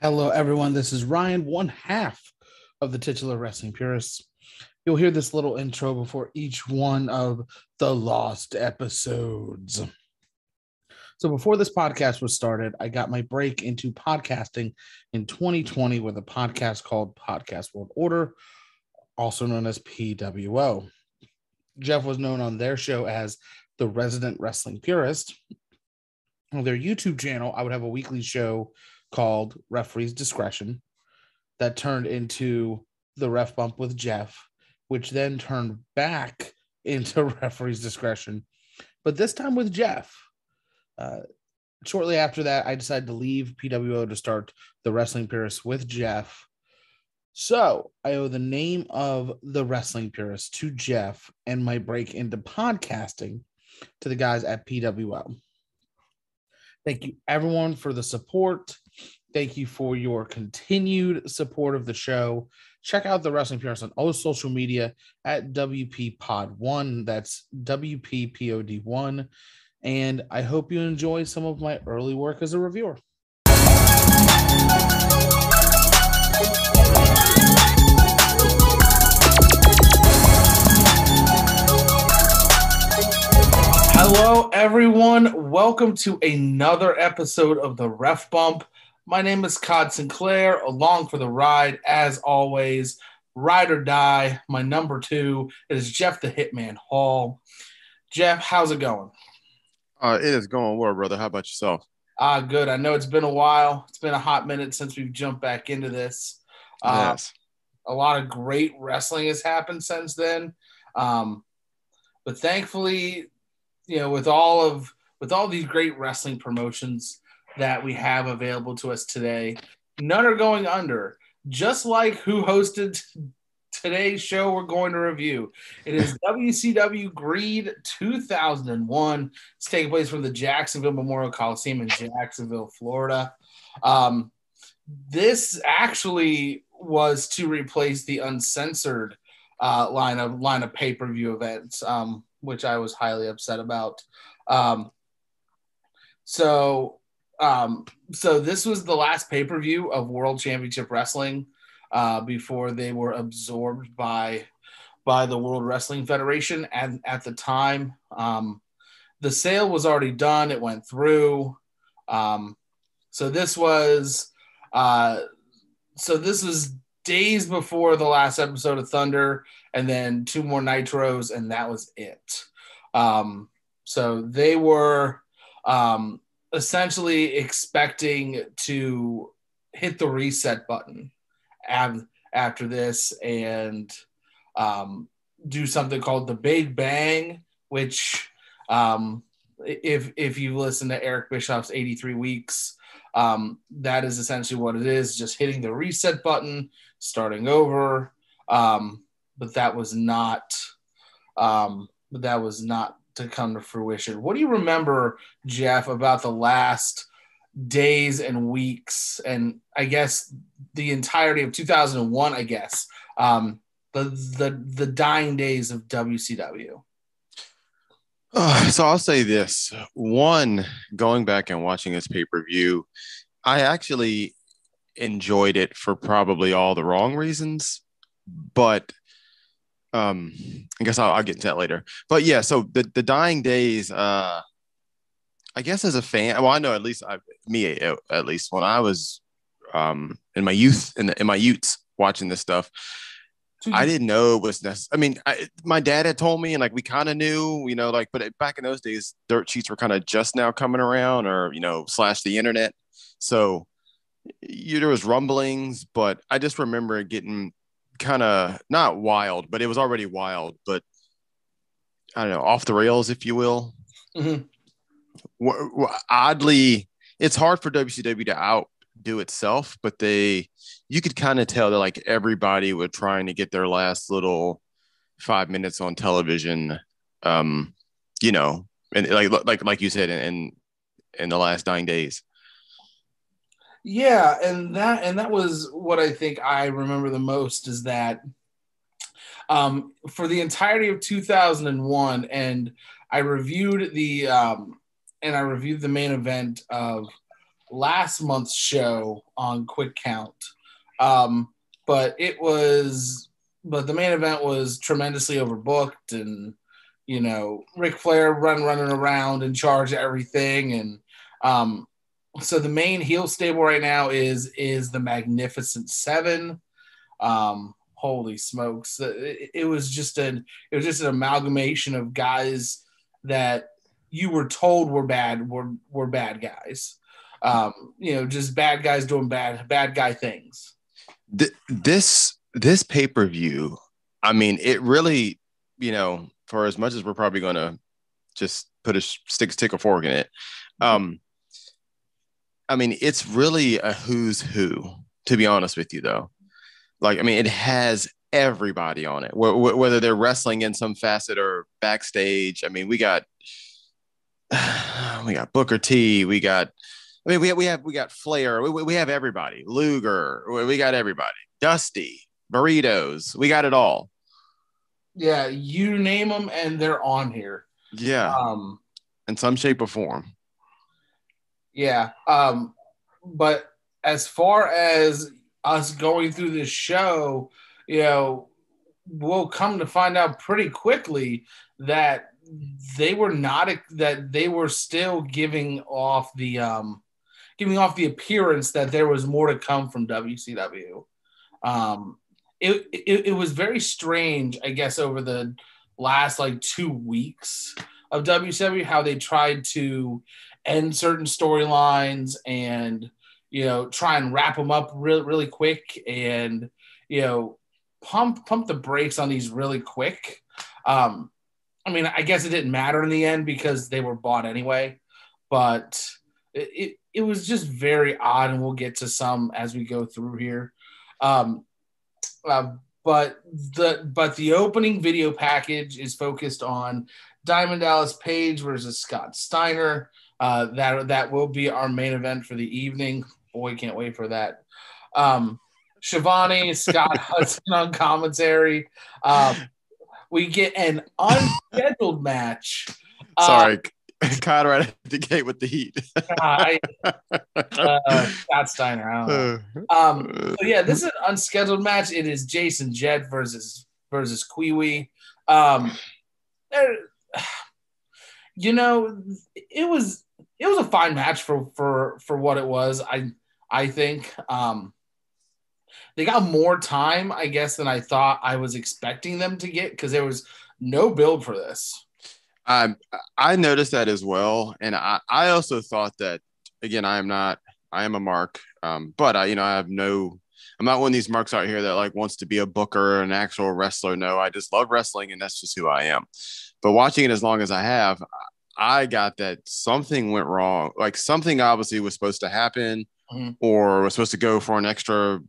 Hello, everyone. This is Ryan, one half of the titular wrestling purists. You'll hear this little intro before each one of the lost episodes. So, before this podcast was started, I got my break into podcasting in 2020 with a podcast called Podcast World Order, also known as PWO. Jeff was known on their show as the resident wrestling purist. On their YouTube channel, I would have a weekly show called Referee's Discretion that turned into the ref bump with Jeff, which then turned back into Referee's Discretion, but this time with Jeff. Uh, shortly after that, I decided to leave PWO to start the Wrestling Purist with Jeff. So I owe the name of the Wrestling Purist to Jeff and my break into podcasting to the guys at PWO. Thank you, everyone, for the support. Thank you for your continued support of the show. Check out the Wrestling Purist on all social media at WP Pod One. That's WPPOD One. And I hope you enjoy some of my early work as a reviewer. Hello, everyone. Welcome to another episode of the Ref Bump. My name is Codd Sinclair, along for the ride, as always. Ride or die. My number two is Jeff the Hitman Hall. Jeff, how's it going? Uh, it is going well, brother. How about yourself? Ah, good. I know it's been a while. It's been a hot minute since we've jumped back into this. Uh, yes. A lot of great wrestling has happened since then. Um, but thankfully, you know, with all of with all these great wrestling promotions that we have available to us today, none are going under. Just like who hosted today's show we're going to review. It is WCW Greed 2001. It's taking place from the Jacksonville Memorial Coliseum in Jacksonville, Florida. Um, this actually was to replace the uncensored uh, line of line of pay per view events, um, which I was highly upset about. Um, so, um, so this was the last pay per view of World Championship Wrestling uh, before they were absorbed by by the World Wrestling Federation. And at the time, um, the sale was already done; it went through. Um, so this was uh, so this was days before the last episode of Thunder, and then two more Nitros, and that was it. Um, so they were um, essentially expecting to hit the reset button after this and um, do something called the Big Bang, which um, if if you listen to Eric Bischoff's 83 weeks, um, that is essentially what it is, just hitting the reset button, starting over. Um, but that was not um, but that was not to come to fruition. What do you remember, Jeff, about the last days and weeks, and I guess the entirety of 2001? I guess um, the the the dying days of WCW. Uh, so I'll say this: one, going back and watching this pay per view, I actually enjoyed it for probably all the wrong reasons, but um i guess I'll, I'll, get into that later but yeah so the the dying days uh i guess as a fan well i know at least I, me at least when i was um in my youth in, the, in my youths watching this stuff I didn't know it was necessary. I mean, I, my dad had told me, and like we kind of knew, you know, like, but it, back in those days, dirt sheets were kind of just now coming around, or you know, slash the internet. So you, there was rumblings, but I just remember getting kind of not wild, but it was already wild, but I don't know, off the rails, if you will. Mm-hmm. Oddly, it's hard for WCW to outdo itself, but they, you could kind of tell that like everybody was trying to get their last little five minutes on television, um, you know, and like like like you said, in in the last nine days. Yeah, and that and that was what I think I remember the most is that um, for the entirety of 2001, and I reviewed the um, and I reviewed the main event of last month's show on Quick Count. Um, but it was, but the main event was tremendously overbooked, and you know, Ric Flair run running around and charge everything, and um, so the main heel stable right now is is the Magnificent Seven. Um, holy smokes! It, it was just an it was just an amalgamation of guys that you were told were bad were were bad guys. Um, you know, just bad guys doing bad bad guy things. This this pay per view, I mean, it really, you know, for as much as we're probably going to just put a stick, stick a fork in it. Um, I mean, it's really a who's who. To be honest with you, though, like I mean, it has everybody on it, whether they're wrestling in some facet or backstage. I mean, we got we got Booker T, we got I mean, we have, we have we got Flair, we, we have everybody, Luger, we got everybody, Dusty, burritos, we got it all. Yeah, you name them, and they're on here. Yeah, um, in some shape or form. Yeah, um, but as far as us going through this show, you know, we'll come to find out pretty quickly that they were not that they were still giving off the um giving off the appearance that there was more to come from WCW. Um, it, it, it was very strange, I guess, over the last like two weeks of WCW, how they tried to end certain storylines and you know try and wrap them up really really quick and you know pump pump the brakes on these really quick. Um, I mean, I guess it didn't matter in the end because they were bought anyway, but it, it was just very odd, and we'll get to some as we go through here. Um, uh, but the but the opening video package is focused on Diamond Dallas Page versus Scott Steiner. Uh, that that will be our main event for the evening. Boy, can't wait for that. Um, Schiavone, Scott Hudson on commentary. Um, we get an unscheduled match. Sorry, Caught right at the gate with the heat. I, uh, Scott Steiner. I don't know. Um, so yeah, this is an unscheduled match. It is Jason Jett versus versus Kiwi. Um, you know, it was it was a fine match for for for what it was. I I think um, they got more time, I guess, than I thought I was expecting them to get because there was no build for this. I I noticed that as well, and I I also thought that again I am not I am a mark, um, but I you know I have no I'm not one of these marks out here that like wants to be a booker or an actual wrestler. No, I just love wrestling, and that's just who I am. But watching it as long as I have, I got that something went wrong. Like something obviously was supposed to happen, mm-hmm. or was supposed to go for an extra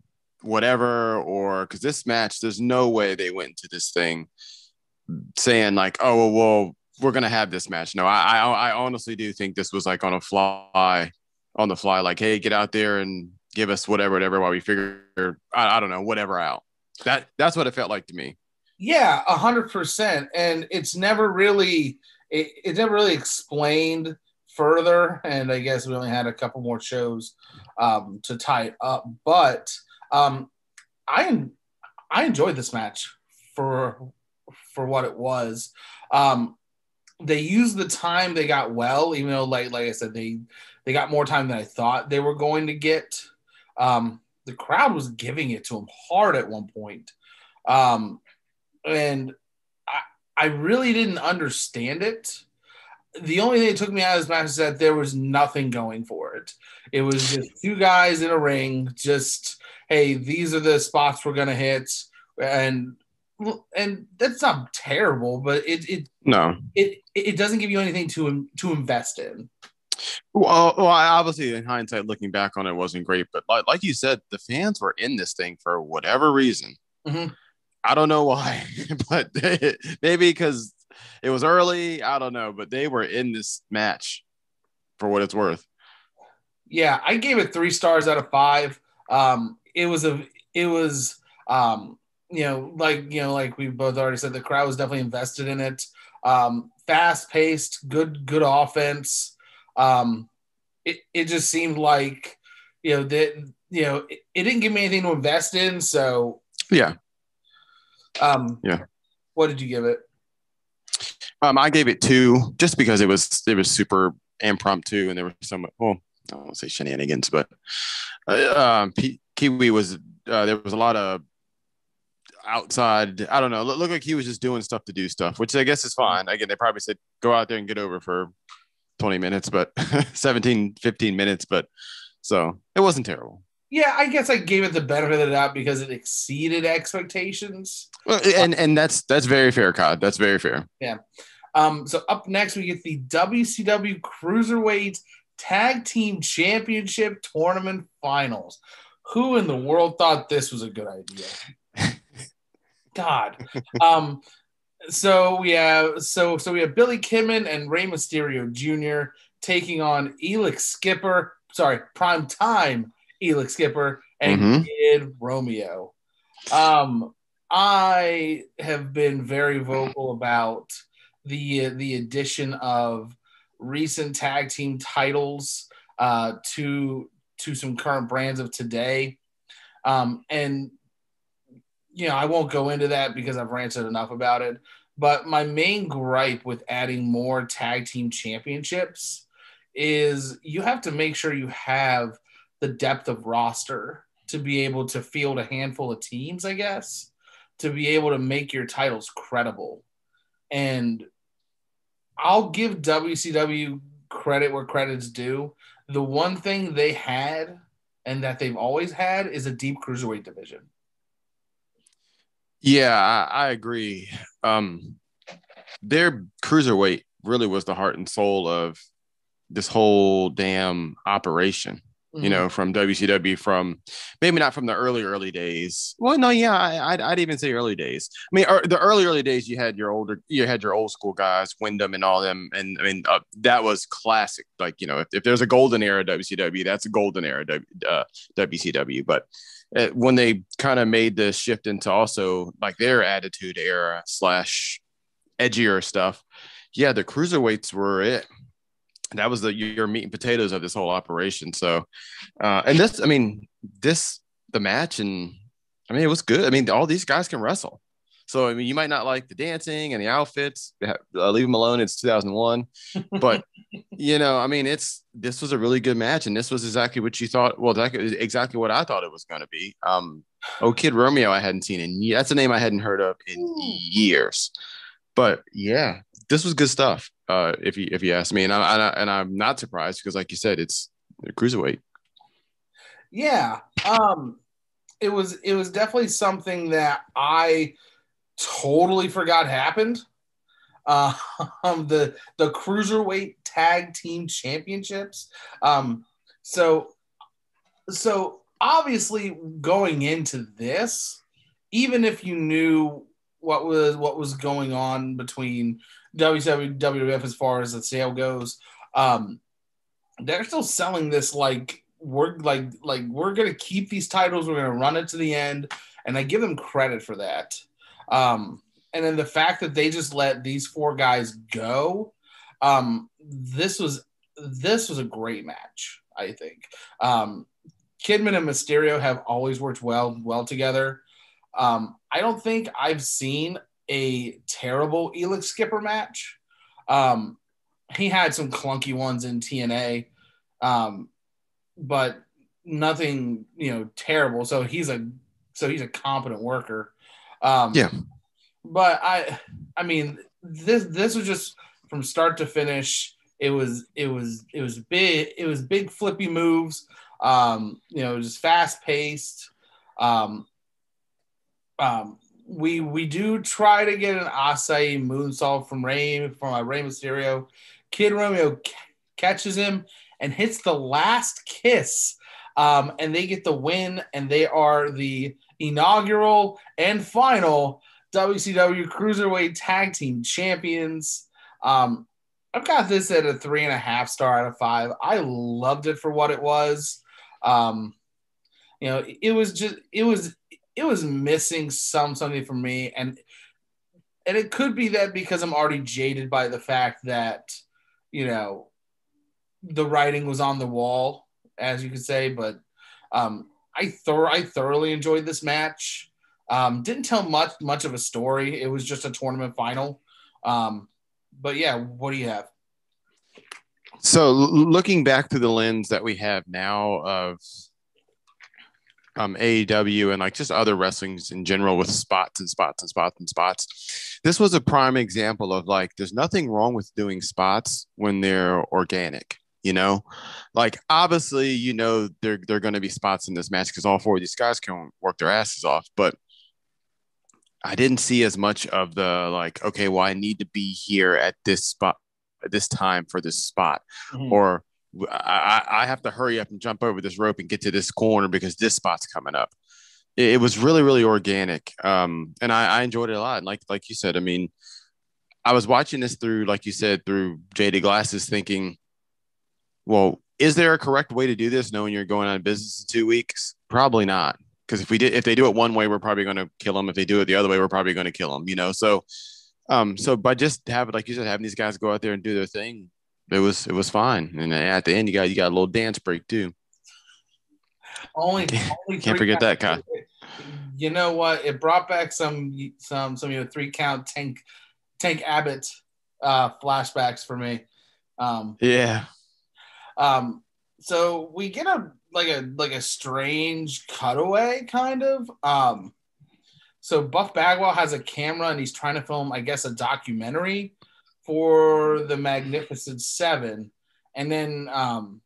whatever, or because this match, there's no way they went into this thing saying like, oh well, we're gonna have this match. No, I, I I honestly do think this was like on a fly, on the fly. Like, hey, get out there and give us whatever, whatever, while we figure I, I don't know whatever out. That that's what it felt like to me. Yeah, a hundred percent. And it's never really it, it never really explained further. And I guess we only had a couple more shows um, to tie up. But um, I I enjoyed this match for for what it was. Um, they used the time they got well, even though like like I said, they they got more time than I thought they were going to get. Um, the crowd was giving it to them hard at one point. Um, and I, really didn't understand it. The only thing that took me out of this match is that there was nothing going for it. It was just two guys in a ring, just hey, these are the spots we're gonna hit, and and that's not terrible, but it it no it it doesn't give you anything to to invest in. Well, well, obviously, in hindsight, looking back on it, wasn't great. But like, like you said, the fans were in this thing for whatever reason. Mm-hmm. I don't know why, but they, maybe because it was early. I don't know, but they were in this match for what it's worth. Yeah, I gave it three stars out of five. Um, it was a, it was, um, you know, like you know, like we both already said, the crowd was definitely invested in it. Um, fast paced, good, good offense. Um, it, it just seemed like you know that you know it, it didn't give me anything to invest in. So Yeah. Um, Yeah. What did you give it? Um, I gave it two just because it was it was super impromptu and there was some well I don't want to say shenanigans, but uh, um, P- Kiwi was uh, there was a lot of outside. I don't know. Look, looked like he was just doing stuff to do stuff, which I guess is fine. Again, they probably said go out there and get over for 20 minutes, but 17, 15 minutes, but so it wasn't terrible. Yeah, I guess I gave it the benefit of the doubt because it exceeded expectations. Well, and and that's that's very fair, Codd. That's very fair. Yeah. Um, so up next we get the WCW Cruiserweight Tag Team Championship Tournament Finals. Who in the world thought this was a good idea? God. Um, so we have so so we have Billy Kidman and Rey Mysterio Jr. taking on Elix Skipper, sorry, prime time Elix Skipper and Mhm. Kid Romeo. Um, I have been very vocal about the the addition of recent tag team titles uh, to to some current brands of today, um, and you know I won't go into that because I've ranted enough about it. But my main gripe with adding more tag team championships is you have to make sure you have the depth of roster to be able to field a handful of teams, I guess, to be able to make your titles credible. And I'll give WCW credit where credit's due. The one thing they had and that they've always had is a deep cruiserweight division. Yeah, I, I agree. Um, their cruiserweight really was the heart and soul of this whole damn operation. Mm-hmm. You know, from WCW, from maybe not from the early early days. Well, no, yeah, I, I'd, I'd even say early days. I mean, er, the early early days, you had your older, you had your old school guys, Windham and all them, and I mean, uh, that was classic. Like, you know, if, if there's a golden era WCW, that's a golden era w, uh, WCW. But uh, when they kind of made the shift into also like their attitude era slash edgier stuff, yeah, the cruiserweights were it. That was the your meat and potatoes of this whole operation. So, uh, and this, I mean, this the match, and I mean, it was good. I mean, all these guys can wrestle. So, I mean, you might not like the dancing and the outfits. Uh, leave them alone. It's 2001, but you know, I mean, it's this was a really good match, and this was exactly what you thought. Well, exactly, exactly what I thought it was going to be. Um, oh, Kid Romeo, I hadn't seen in that's a name I hadn't heard of in years. But yeah, this was good stuff. Uh, if you if you ask me, and I, I and I'm not surprised because, like you said, it's cruiserweight. Yeah. Um it was it was definitely something that I totally forgot happened. Uh, um, the the cruiserweight tag team championships. Um, so so obviously going into this, even if you knew what was what was going on between WWF as far as the sale goes, um, they're still selling this like we're like like we're gonna keep these titles, we're gonna run it to the end, and I give them credit for that. Um, and then the fact that they just let these four guys go, um, this was this was a great match. I think um, Kidman and Mysterio have always worked well well together. Um, I don't think I've seen a terrible Elix Skipper match. Um, he had some clunky ones in TNA, um, but nothing you know terrible. So he's a so he's a competent worker. Um, Yeah. but I I mean this this was just from start to finish. It was it was it was big it was big flippy moves. Um, you know, just fast paced. Um, um, we we do try to get an Asai moonsault from Ray from uh, Rey Mysterio. Kid Romeo c- catches him and hits the last kiss, um, and they get the win, and they are the inaugural and final WCW Cruiserweight Tag Team Champions. Um, I've got this at a three and a half star out of five. I loved it for what it was. Um, you know, it was just it was it was missing some something for me, and and it could be that because I'm already jaded by the fact that you know the writing was on the wall, as you could say, but um, I thor- I thoroughly enjoyed this match. Um, didn't tell much much of a story. It was just a tournament final. Um, but yeah, what do you have? So looking back through the lens that we have now of um, AEW and like just other wrestlings in general with spots and spots and spots and spots. This was a prime example of like, there's nothing wrong with doing spots when they're organic. You know, like obviously, you know, there there are going to be spots in this match because all four of these guys can work their asses off. But I didn't see as much of the like, okay, well, I need to be here at this spot at this time for this spot, mm-hmm. or I, I have to hurry up and jump over this rope and get to this corner because this spot's coming up. It, it was really, really organic. Um, and I, I enjoyed it a lot. And like, like you said, I mean, I was watching this through, like you said, through jaded glasses, thinking, well, is there a correct way to do this knowing you're going on business in two weeks? Probably not. Because if we did, if they do it one way, we're probably going to kill them. If they do it the other way, we're probably going to kill them. You know, so, um, so by just having, like you said, having these guys go out there and do their thing, it was it was fine. And at the end, you got you got a little dance break too. Only, only can't forget that kind. You know what? It brought back some some some of know three count tank Tank Abbott uh, flashbacks for me. Um, yeah. Um. So we get a like a like a strange cutaway kind of. Um. So Buff Bagwell has a camera and he's trying to film, I guess, a documentary for the Magnificent Seven, and then um,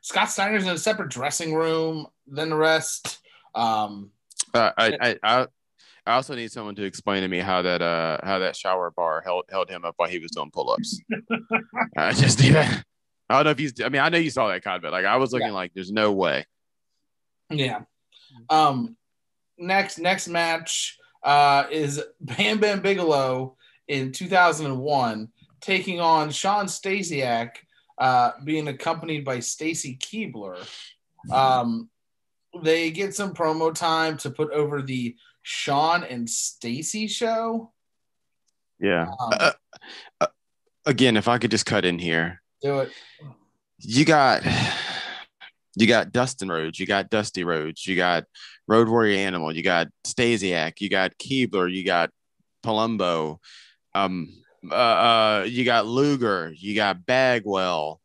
Scott Steiner's in a separate dressing room than the rest. Um, uh, I, I, I I also need someone to explain to me how that uh how that shower bar held held him up while he was doing pull ups. I just need I don't know if he's. I mean, I know you saw that kind of, like I was looking yeah. like there's no way. Yeah. Um. Next next match uh is Bam Bam Bigelow in 2001, taking on Shawn Stasiak, uh, being accompanied by Stacy Keibler. Um, they get some promo time to put over the Shawn and Stacy show. Yeah. Um, uh, uh, again, if I could just cut in here. Do it. You got you got Dustin Rhodes, you got Dusty Rhodes, you got Road Warrior Animal, you got Stasiak, you got Keibler, you got Palumbo, um, uh, uh, you got Luger, you got Bagwell,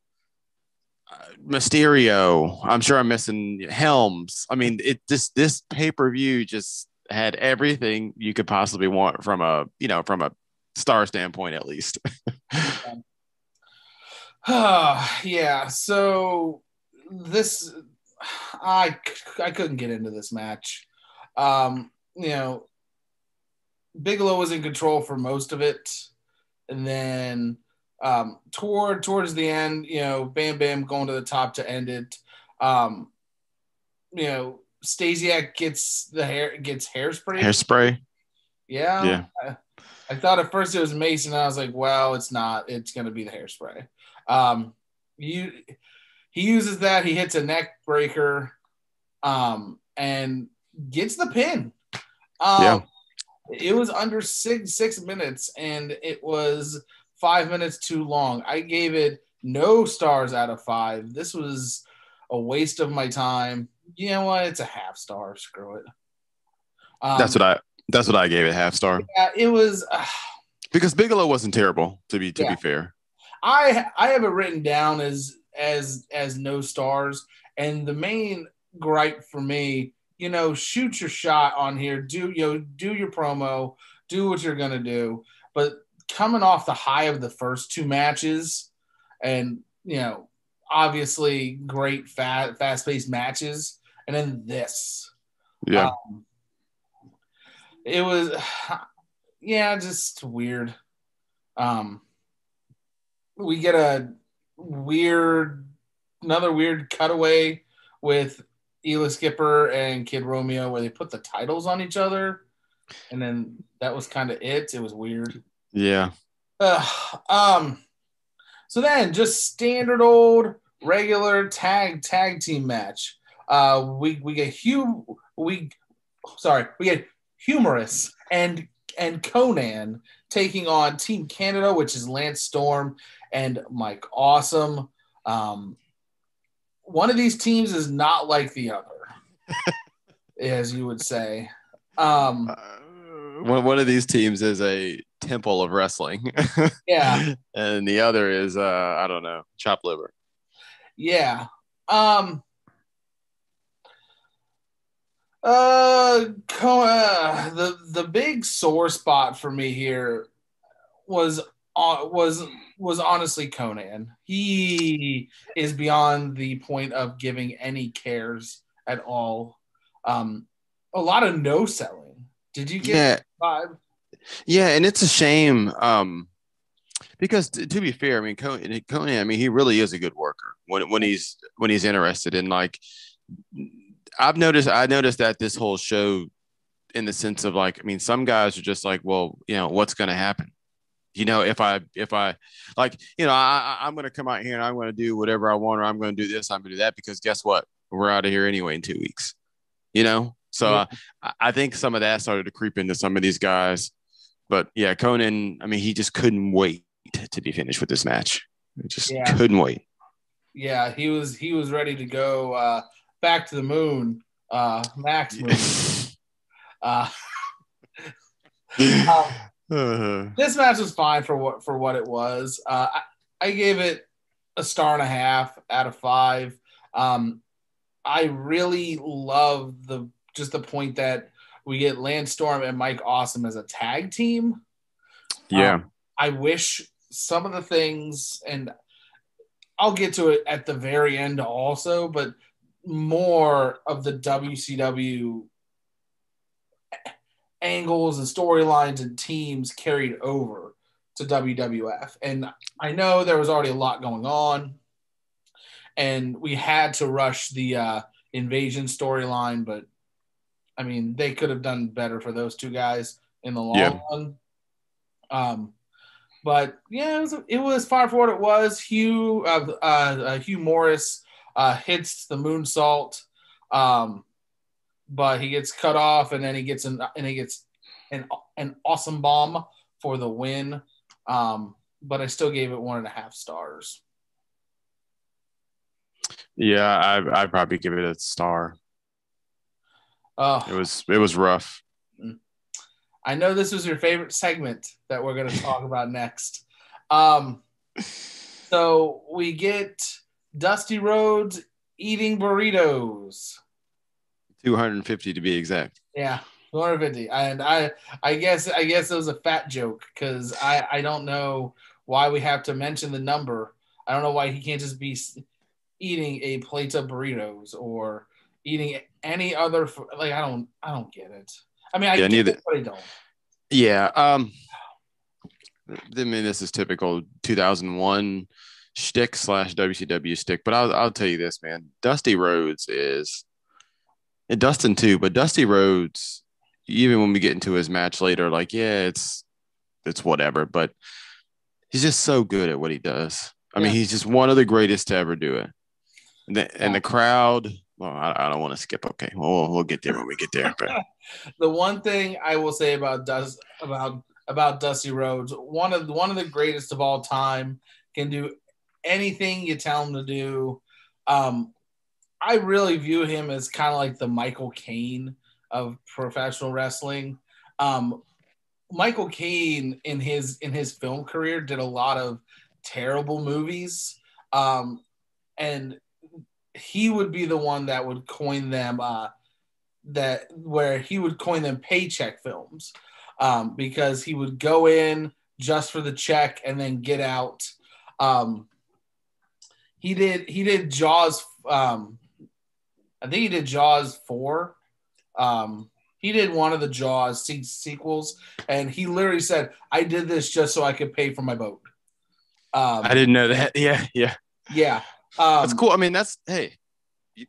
uh, Mysterio. I'm sure I'm missing Helms. I mean, it just this pay per view just had everything you could possibly want from a you know from a star standpoint at least. yeah. So this, I I couldn't get into this match. Um, you know, Bigelow was in control for most of it, and then um, toward towards the end, you know, Bam Bam going to the top to end it. Um, you know, Stasiak gets the hair gets hairspray. Hairspray. Yeah. Yeah. I, I, thought at first it was Mason. I was like, well, it's not. It's going to be the hairspray. Um, you he uses that. He hits a neck breaker, um, and gets the pin. Um, yeah it was under six six minutes, and it was five minutes too long. I gave it no stars out of five. This was a waste of my time. You know what? It's a half star. Screw it. Um, that's what I. That's what I gave it. Half star. Yeah, it was. Uh, because Bigelow wasn't terrible. To be to yeah. be fair, I I have it written down as as as no stars, and the main gripe for me you know, shoot your shot on here. Do you know, do your promo, do what you're gonna do. But coming off the high of the first two matches, and you know, obviously great fast fast paced matches, and then this, yeah, um, it was, yeah, just weird. Um, we get a weird, another weird cutaway with Elix Skipper and Kid Romeo where they put the titles on each other, and then that was kind of it. It was weird. Yeah. Uh, um. So then, just standard old regular tag tag team match. Uh, we we get Hugh. We sorry, we get Hugh Morris and and Konnan taking on Team Canada, which is Lance Storm and Mike Awesome. Um, one of these teams is not like the other, as you would say. Um, Uh, one, one of these teams is a temple of wrestling. Yeah. and the other is uh I don't know, chop liver. yeah. Um, uh, uh, the the big sore spot for me here was uh, was was honestly Konnan. He is beyond the point of giving any cares at all. Um, a lot of no selling. Did you get Yeah, vibe? yeah, and it's a shame. Um because t- to be fair, I mean Konnan, Konnan, I mean he really is a good worker when when he's when he's interested in like I've noticed I noticed that this whole show in the sense of like I mean some guys are just like well you know what's going to happen you know if I if I like you know I I'm going to come out here and I'm going to do whatever I want or I'm going to do this I'm going to do that because guess what we're out of here anyway in two weeks you know so Yeah. uh, I, I think some of that started to creep into some of these guys but yeah Konnan I mean he just couldn't wait to be finished with this match He just Yeah. couldn't wait Yeah, he was he was ready to go uh, back to the moon, uh, Max Moon. Uh, Uh, this match was fine for what for what it was. Uh, I, I gave it a star and a half out of five. Um, I really love the just the point that we get Lance Storm and Mike Awesome as a tag team. yeah Um, I wish some of the things, and I'll get to it at the very end also, but more of the WCW angles and storylines and teams carried over to WWF. And I know there was already a lot going on, and we had to rush the uh, invasion storyline, but I mean, they could have done better for those two guys in the long Yeah. run. Um, but yeah, it was it was fine for what it was. Hugh uh, uh, uh, Hugh Morris uh, hits the moonsault, um, but he gets cut off, and then he gets an and he gets an an awesome bomb for the win. Um, but I still gave it one and a half stars. yeah I I'd probably give it a star Oh, it was it was rough I know this was your favorite segment that we're going to talk about next. Um, so we get Dusty Rhodes eating burritos. 250 to be exact Yeah, 250. And I, I guess, I guess it was a fat joke because I, I don't know why we have to mention the number. I don't know why he can't just be eating a plate of burritos or eating any other. Like I don't, I don't get it. I mean, I Yeah, neither- it, but I don't. Yeah. Um, I mean, this is typical 2001 shtick slash WCW stick, but I'll, I'll tell you this, man. Dusty Rhodes is, and Dustin too, but Dusty Rhodes, even when we get into his match later, like, yeah, it's, it's whatever, but he's just so good at what he does. I mean, he's just one of the greatest to ever do it. And the, and the crowd, well, I, I don't want to skip. Okay. Well, we'll, we'll get there when we get there. But the one thing I will say about Dust about about Dusty Rhodes, one of one of the greatest of all time, can do anything you tell him to do. Um, I really view him as kind of like the Michael Caine of professional wrestling. Um, Michael Caine in his in his film career did a lot of terrible movies, um, and he would be the one that would coin them. Uh, that where he would coin them paycheck films um, because he would go in just for the check and then get out. Um, he did he did Jaws. Um, I think he did Jaws four. Um, he did one of the Jaws se- sequels, and he literally said, "I did this just so I could pay for my boat." Um, I didn't know that. Yeah. Yeah. yeah, um, That's cool. I mean, that's, hey, you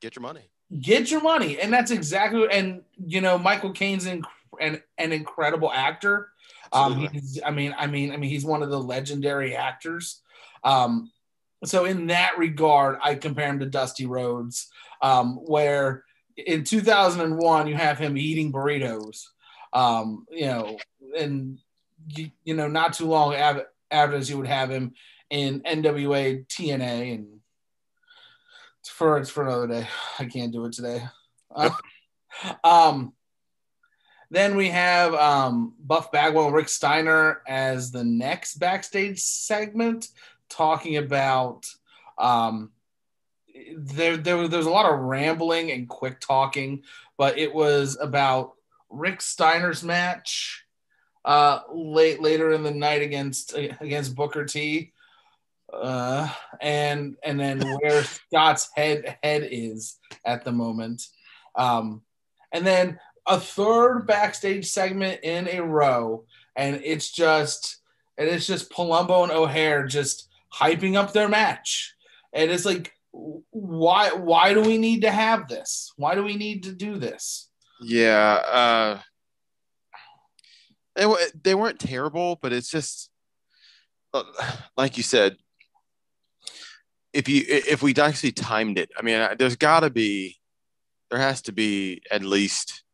get your money. get your money and that's exactly and you know michael caine's in, an, an incredible actor um he's, i mean i mean i mean he's one of the legendary actors um so in that regard i compare him to dusty rhodes um where in 2001 you have him eating burritos um you know and you, you know not too long after, after this you would have him in NWA TNA, and it's for it's for another day. I can't do it today. Uh, um, then we have um, Buff Bagwell and Rick Steiner as the next backstage segment, talking about um, there, there there's a lot of rambling and quick talking, but it was about Rick Steiner's match uh, late later in the night against against Booker T. Uh, and and then where Scott's head head is at the moment. Um, and then a third backstage segment in a row, and it's just and it's just Palumbo and O'Haire just hyping up their match. And it's like, why why do we need to have this? Why do we need to do this? Yeah, uh, they they weren't terrible, but it's just uh, like you said. If you if we actually timed it, I mean, there's got to be, there has to be at least,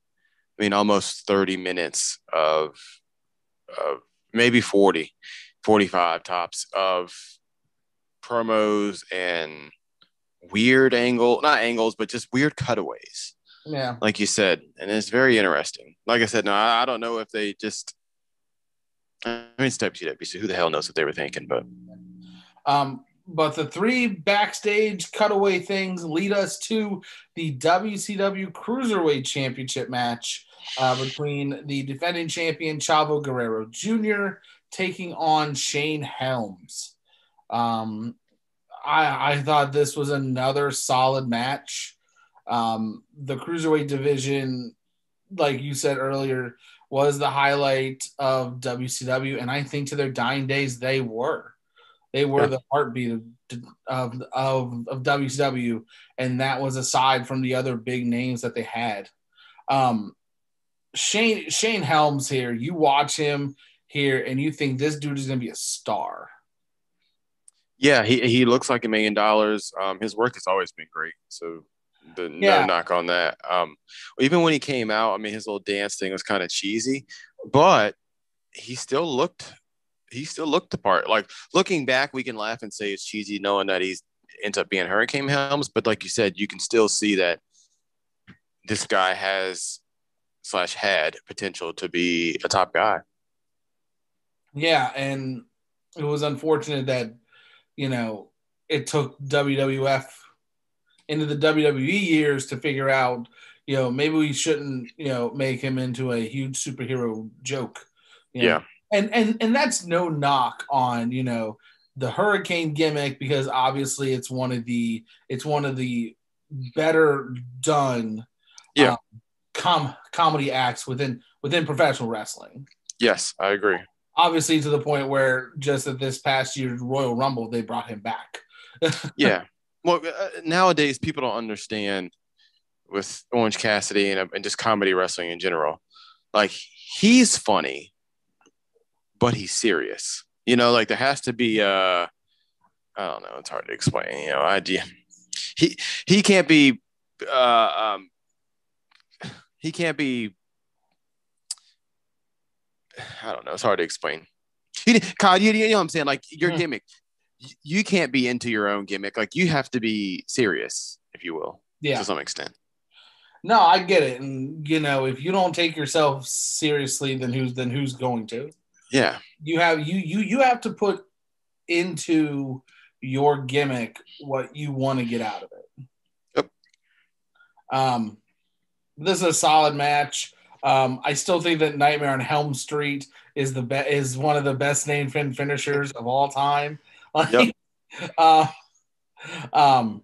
I mean, almost 30 minutes of, of maybe 40, 45 tops of promos and weird angle, not angles, but just weird cutaways. Yeah. Like you said. And it's very interesting. Like I said, no, I don't know if they just I mean it's WCW, so who the hell knows what they were thinking, but um but the three backstage cutaway things lead us to the WCW Cruiserweight Championship match uh, between the defending champion Chavo Guerrero Jr. taking on Shane Helms. Um, I, I thought this was another solid match. Um, the cruiserweight division, like you said earlier, was the highlight of WCW, and I think to their dying days they were. They were yeah. the heartbeat of, of, of, of WCW, and that was aside from the other big names that they had. Um, Shane Shane Helms here, you watch him here, and you think this dude is going to be a star. Yeah, he he looks like a million dollars. Um, his work has always been great, so the, yeah. no knock on that. Um, even when he came out, I mean, his little dance thing was kind of cheesy, but he still looked he still looked the part. Like looking back, we can laugh and say it's cheesy, knowing that he's ends up being Hurricane Helms. But like you said, you can still see that this guy has slash had potential to be a top guy. Yeah, and it was unfortunate that you know, it took WWF into the WWE years to figure out, you know, maybe we shouldn't, you know, make him into a huge superhero joke. yeah. Know? And and and that's no knock on, you know, the hurricane gimmick because obviously it's one of the it's one of the better done yeah um, com- comedy acts within within professional wrestling. Yes, I agree obviously to the point where just at this past year's Royal Rumble, they brought him back. yeah. Well, uh, nowadays people don't understand with Orange Cassidy and, and just comedy wrestling in general. Like he's funny, but he's serious. You know, like there has to be uh I don't know, it's hard to explain, you know, idea. He he can't be uh um he can't be I don't know. It's hard to explain. Kyle, you, you know what I'm saying? Like your mm-hmm. gimmick, you can't be into your own gimmick. Like you have to be serious, if you will, yeah, to some extent. No, I get it, and you know, if you don't take yourself seriously, then who's then who's going to? Yeah, you have you you you have to put into your gimmick what you want to get out of it. Yep. Um, this is a solid match. Um, I still think that Nightmare on Helm Street is the be- is one of the best named fin- finishers of all time. Like, yep. uh, um,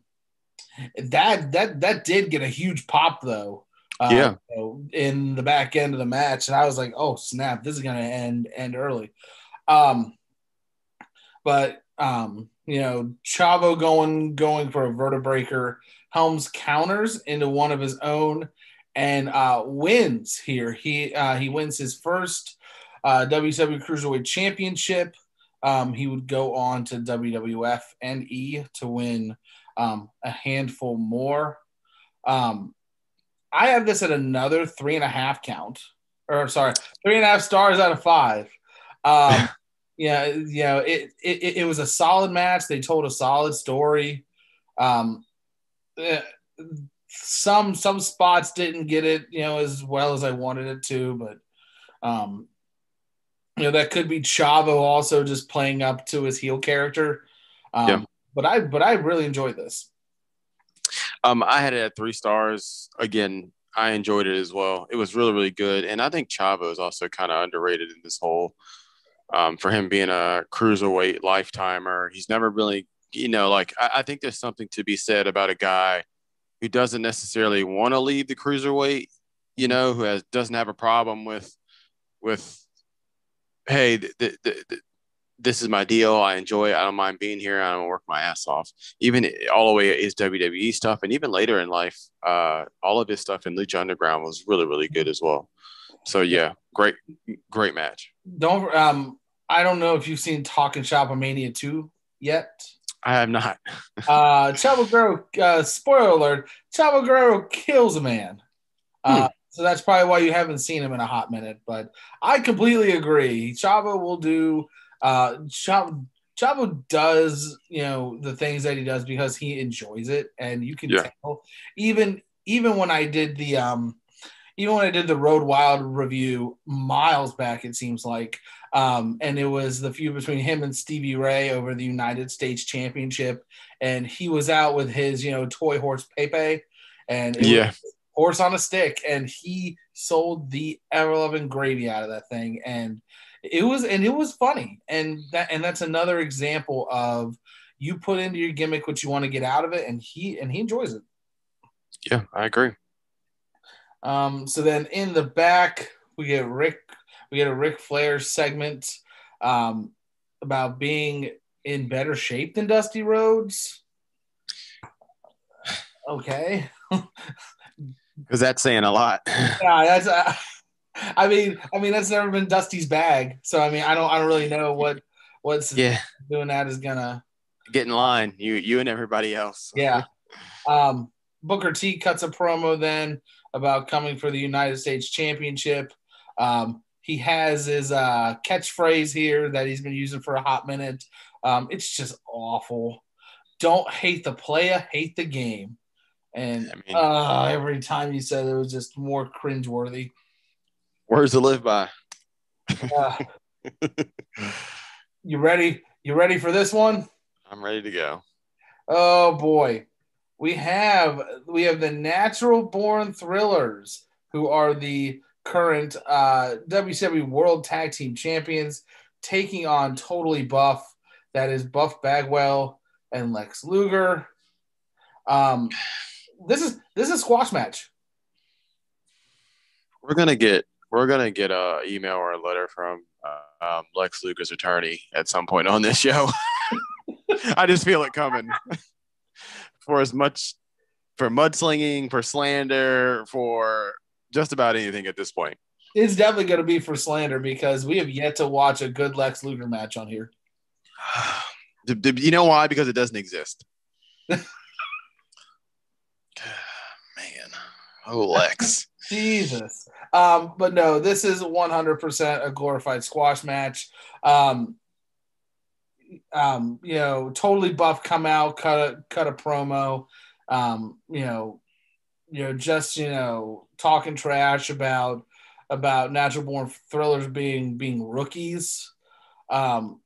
that that that did get a huge pop though. Uh, yeah. You know, in the back end of the match, and I was like, "Oh snap! This is gonna end end early." Um, but um, you know, Chavo going going for a vertebreaker. Helms counters into one of his own and uh, wins here. He uh, he wins his first uh, WCW Cruiserweight Championship. Um, he would go on to WWF and E to win um, a handful more. Um, I have this at another three and a half count, or sorry, three and a half stars out of five. Um, yeah, you know, it, it it was a solid match. They told a solid story. Um, eh, some some spots didn't get it, you know, as well as I wanted it to, but um, you know, that could be Chavo also just playing up to his heel character. Um, yeah. But I but I really enjoyed this. Um, I had it at three stars. Again, I enjoyed it as well. It was really really good, and I think Chavo is also kind of underrated in this whole um, for him being a cruiserweight lifetimer. He's never really, you know, like I, I think there's something to be said about a guy who doesn't necessarily want to leave the cruiserweight, you know, who has doesn't have a problem with with hey, th- th- th- this is my deal. I enjoy it. I don't mind being here. I don't work my ass off. Even all the way is WWE stuff, and even later in life, uh, all of his stuff in Lucha Underground was really, really good as well. So yeah, great, great match. Don't um, I don't know if you've seen Talking Shop Mania 2 yet. I have not. uh, Chavo Guerrero, uh, spoiler alert, Chavo Guerrero kills a man. Uh, hmm. So that's probably why you haven't seen him in a hot minute. But I completely agree. Chavo will do, uh, Chavo, Chavo does, you know, the things that he does because he enjoys it. And you can yeah. tell, even, even when I did the, um, even when I did the Road Wild review miles back, it seems like, um, and it was the feud between him and Stevie Ray over the United States Championship, and he was out with his, you know, toy horse Pepe, and yeah, horse on a stick, and he sold the ever loving gravy out of that thing, and it was and it was funny, and that and that's another example of you put into your gimmick what you want to get out of it, and he and he enjoys it. Yeah, I agree. Um, so then in the back, we get Rick, we get a Ric Flair segment um, about being in better shape than Dusty Rhodes. Okay. Because that's saying a lot. yeah, that's. Uh, I mean, I mean that's never been Dusty's bag. So I mean, I don't, I don't really know what what's yeah doing that is gonna get in line. You, you and everybody else. Yeah. Um, Booker T cuts a promo then about coming for the United States Championship. Um, he has his uh, catchphrase here that he's been using for a hot minute. Um, it's just awful. Don't hate the player, hate the game. And I mean, uh, every time he said it was just more cringeworthy. Words to live by. uh, you ready? You ready for this one? I'm ready to go. Oh boy we have we have the natural born thrillers who are the current uh, WCW World Tag Team Champions taking on Totally Buff. That is Buff Bagwell and Lex Luger. Um, this is this is a squash match. We're gonna get we're gonna get a email or a letter from uh, um, Lex Luger's attorney at some point on this show. I just feel it coming for as much for mudslinging, for slander, for just about anything at this point. It's definitely going to be for slander because we have yet to watch a good Lex Luger match on here. you know why? Because it doesn't exist. Man, oh Lex, Jesus. Um, but no, this is 100% a glorified squash match. Um, um, you know, totally buff come out, cut a cut a promo, um, you know, you know, just you know, talking trash about about natural born thrillers being being rookies. Um,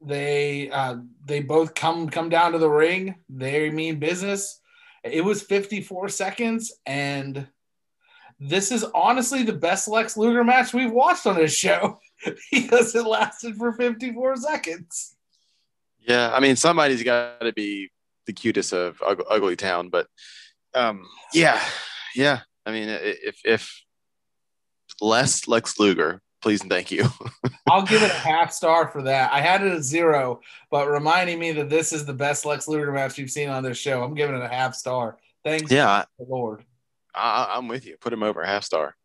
they uh, they both come come down to the ring. They mean business. It was 54 seconds, and this is honestly the best Lex Luger match we've watched on this show. because it lasted for 54 seconds. Yeah, I mean, somebody's got to be the cutest of ugly, town, but um, yeah, yeah. I mean, if if less Lex Luger, please and thank you. I'll give it a half star for that. I had it at zero, but reminding me that this is the best Lex Luger match you've seen on this show, I'm giving it a half star. Thanks, yeah, Lord. I, I'm with you. Put him over half star.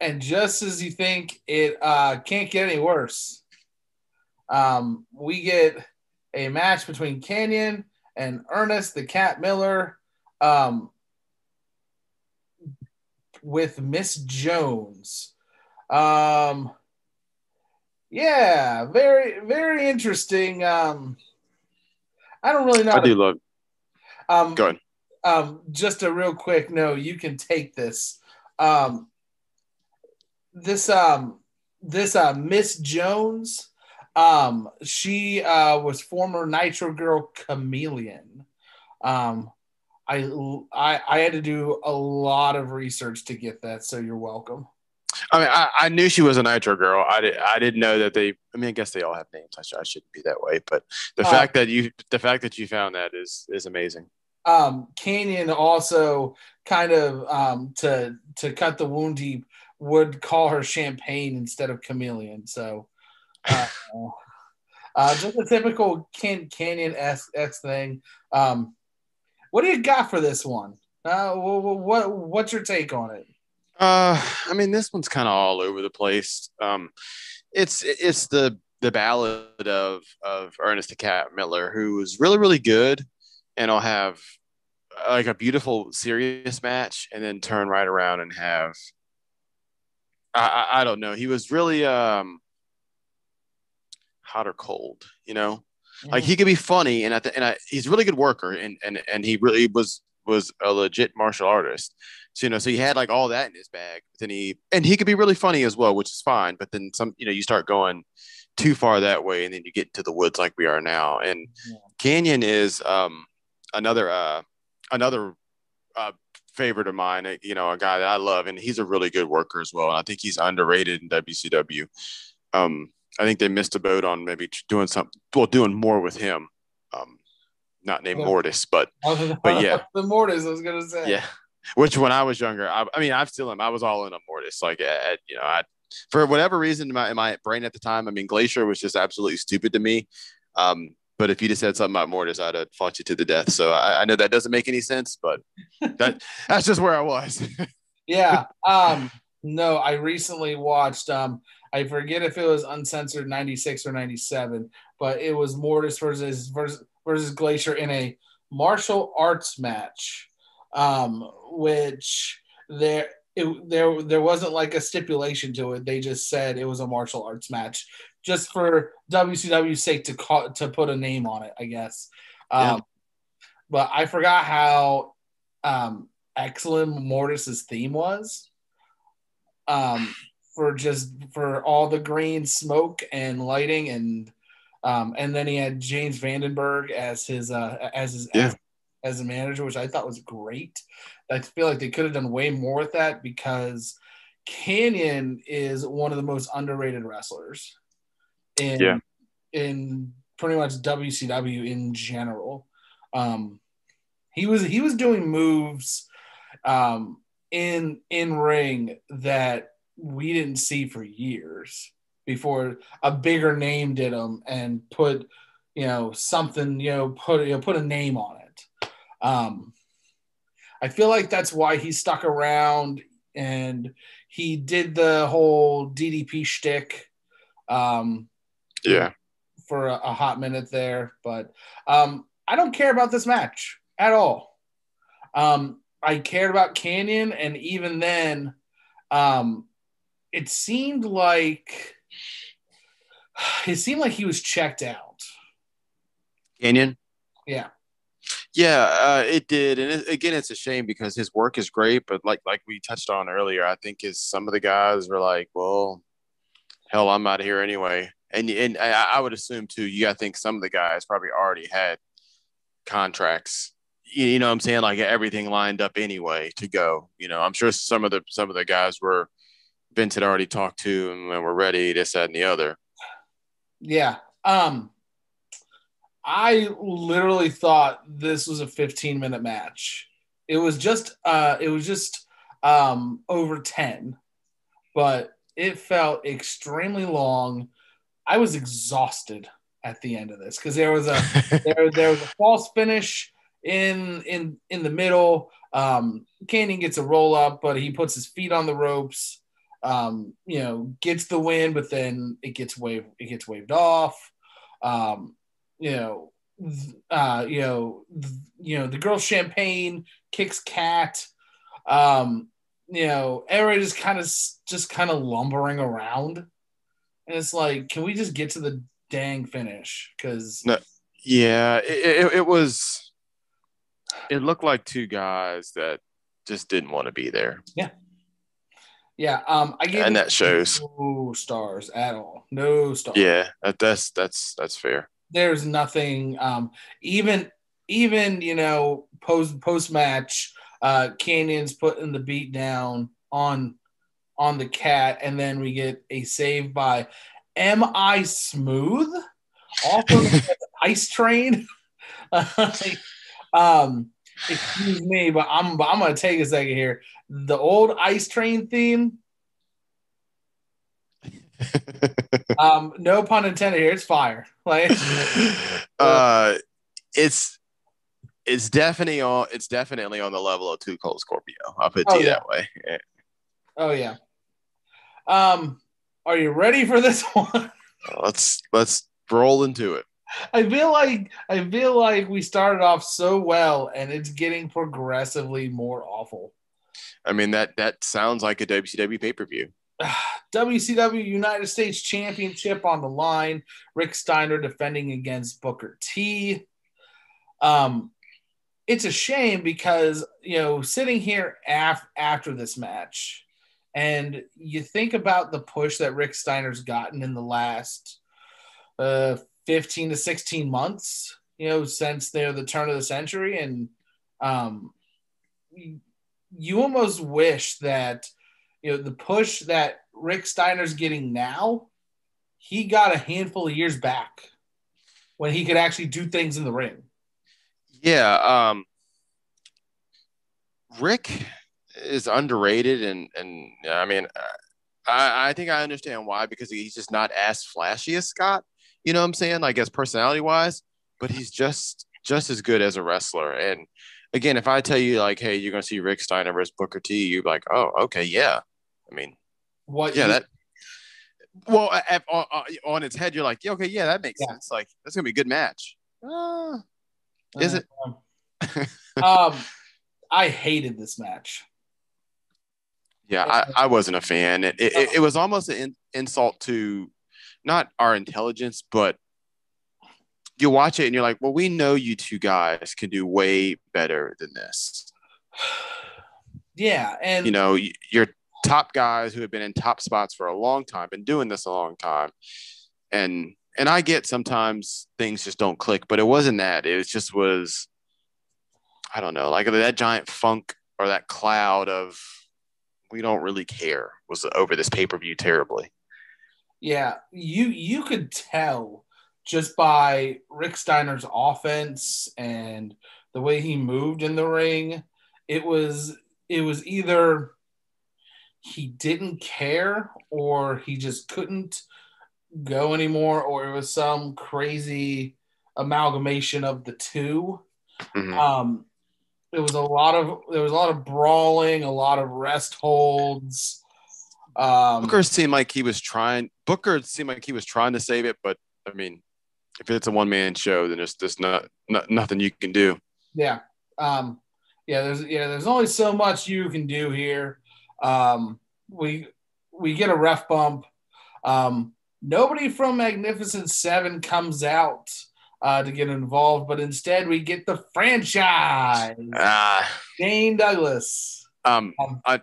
And just as you think it uh, can't get any worse, um, we get a match between Kanyon and Ernest the Cat Miller um, with Miss Jones. Um, Yeah, very very interesting. Um, I don't really know. I do love. Um, Go ahead. um, just a real quick no, you can take this. Um, this um, this uh, Miss Jones, um, she uh, was former Nitro Girl Chameleon. Um, I, I I had to do a lot of research to get that, so you're welcome. I mean, I, I knew she was a Nitro girl. I did. I didn't know that they. I mean, I guess they all have names. I, sh- I shouldn't be that way, but the Uh, fact that you, the fact that you found that is is amazing. um, Kanyon also kind of um, to to cut the wound deep would call her champagne instead of chameleon. So uh, uh, just a typical can- Kanyon S thing. Um, what do you got for this one? Uh, what, what what's your take on it? Uh, I mean, this one's kind of all over the place. Um, it's it's the the ballad of of Ernest the Cat Miller, who was really really good, and I'll have uh, like a beautiful serious match, and then turn right around and have. I, I, I don't know. He was really um hot or cold, you know. Like he could be funny, and I th- and I, he's a really good worker, and and and he really was was a legit martial artist. So you know, so he had like all that in his bag. But then he and he could be really funny as well, which is fine. But then some, you know, you start going too far that way, and then you get into the woods like we are now. And Yeah. Kanyon is um another uh another uh favorite of mine. uh, You know, a guy that I love, and he's a really good worker as well. And I think he's underrated in WCW. Um, I think they missed a boat on maybe doing something, well, doing more with him. Um, not named. Mortis, but but yeah. the Mortis, I was gonna say. yeah. Which when I was younger, I, I mean, I still am. I was all in on Mortis. Like, at, you know, I for whatever reason in my, in my brain at the time, I mean, Glacier was just absolutely stupid to me. Um, but if you just said something about Mortis, I'd have fought you to the death. So I, I know that doesn't make any sense, but that that's just where I was. Yeah. Um, no, I recently watched um I forget if it was uncensored 96 or 97, but it was Mortis versus versus, versus Glacier in a martial arts match. Um, which there it, there there wasn't like a stipulation to it. They just said it was a martial arts match just for WCW's sake to call to put a name on it, I guess. Um, Yeah. but I forgot how um excellent Mortis's theme was. Um, for just for all the green smoke and lighting and um, and then he had James Vandenberg as his uh, as his Yeah. as, as a manager, which I thought was great. I feel like they could have done way more with that because Kanyon is one of the most underrated wrestlers in Yeah. in pretty much WCW in general. Um, he was he was doing moves um, in in ring that we didn't see for years before a bigger name did them and put you know something you know put you know, put a name on it. Um, I feel like that's why he stuck around and he did the whole DDP shtick um, yeah. for a, a hot minute there, but um, I don't care about this match at all. Um, I cared about Kanyon, and even then, um, it seemed like it seemed like he was checked out. Kanyon. Yeah, Yeah, uh, it did, and it, again, it's a shame because his work is great, but like like we touched on earlier, I think is some of the guys were like, "Well, hell, I'm out of here anyway." And and I, I would assume too, you got to think some of the guys probably already had contracts. You, you know, what I'm saying like everything lined up anyway to go. You know, I'm sure some of the some of the guys were Vince had already talked to and were ready, this, that, and the other. yeah. Um, I literally thought this was a 15 minute match. It was just uh, it was just um, over 10, but it felt extremely long. I was exhausted at the end of this because there was a there, there was a false finish in in in the middle. Um, Kanyon gets a roll up, but he puts his feet on the ropes. Um, you know, gets the win, but then it gets waved it gets waved off. Um, you know, uh, you know, you know, the girl champagne kicks cat. Um, you know, everybody is kind of just kind of lumbering around. And it's like, can we just get to the dang finish? Because No. Yeah, it, it, it was. It looked like two guys that just didn't want to be there, yeah, Yeah, um, I gave and that shows. no stars at all. No stars. Yeah, that, that's that's that's fair. there's nothing um even even you know post post match uh Kanyon's putting the beat down on on the cat and then we get a save by am i smooth also ice train um excuse me but i'm i'm gonna take a second here the old ice train theme um no pun intended here it's fire like uh, it's it's definitely on it's definitely on the level of two Cold Scorpio. I'll put it Oh, you yeah. that way. Oh yeah. Um, are you ready for this one? Let's let's roll into it. I feel like I feel like we started off so well and it's getting progressively more awful. I mean that that sounds like a WCW pay per view. WCW United States Championship on the line. Rick Steiner defending against Booker T. Um, it's a shame because you know sitting here af- after this match, and you think about the push that Rick Steiner's gotten in the last uh, fifteen to sixteen months. You know, since they're the turn of the century, and um, you- you almost wish that you know the push that Rick Steiner's getting now, he got a handful of years back when he could actually do things in the ring. Yeah, um Rick is underrated and and I mean I, I think I understand why because he's just not as flashy as Scott. You know what I'm saying? Like as personality wise, but he's just just as good as a wrestler. And again, if I tell you like, hey, you're gonna see Rick Steiner versus Booker T, you're like, oh, okay, yeah. I mean, What? yeah, you- that. Well, at, on, on its head, you're like, yeah, okay, yeah, that makes Yeah. sense. Like that's gonna be a good match. Uh, is it? um, I hated this match. Yeah, I, I wasn't a fan. It, it, it, it was almost an in, insult to not our intelligence, but you watch it and you're like, well, we know you two guys can do way better than this. Yeah, and You know, y- you're top guys who have been in top spots for a long time, been doing this a long time. And and I get sometimes things just don't click, but it wasn't that. It was just was I don't know, like that giant funk or that cloud of we don't really care was over this pay-per-view terribly. yeah, you you could tell just by Rick Steiner's offense and the way he moved in the ring. It was it was either he didn't care or he just couldn't go anymore or it was some crazy amalgamation of the two Mhm. um there was a lot of there was a lot of brawling a lot of rest holds um Booker seemed like he was trying. Booker seemed like he was trying to save it, but I mean, if it's a one-man show, then there's just not, not nothing you can do. yeah um yeah there's yeah there's only so much you can do here um we we get a ref bump um nobody from magnificent seven comes out uh to get involved but instead we get the franchise Ah, Shane Douglas um, Um, I,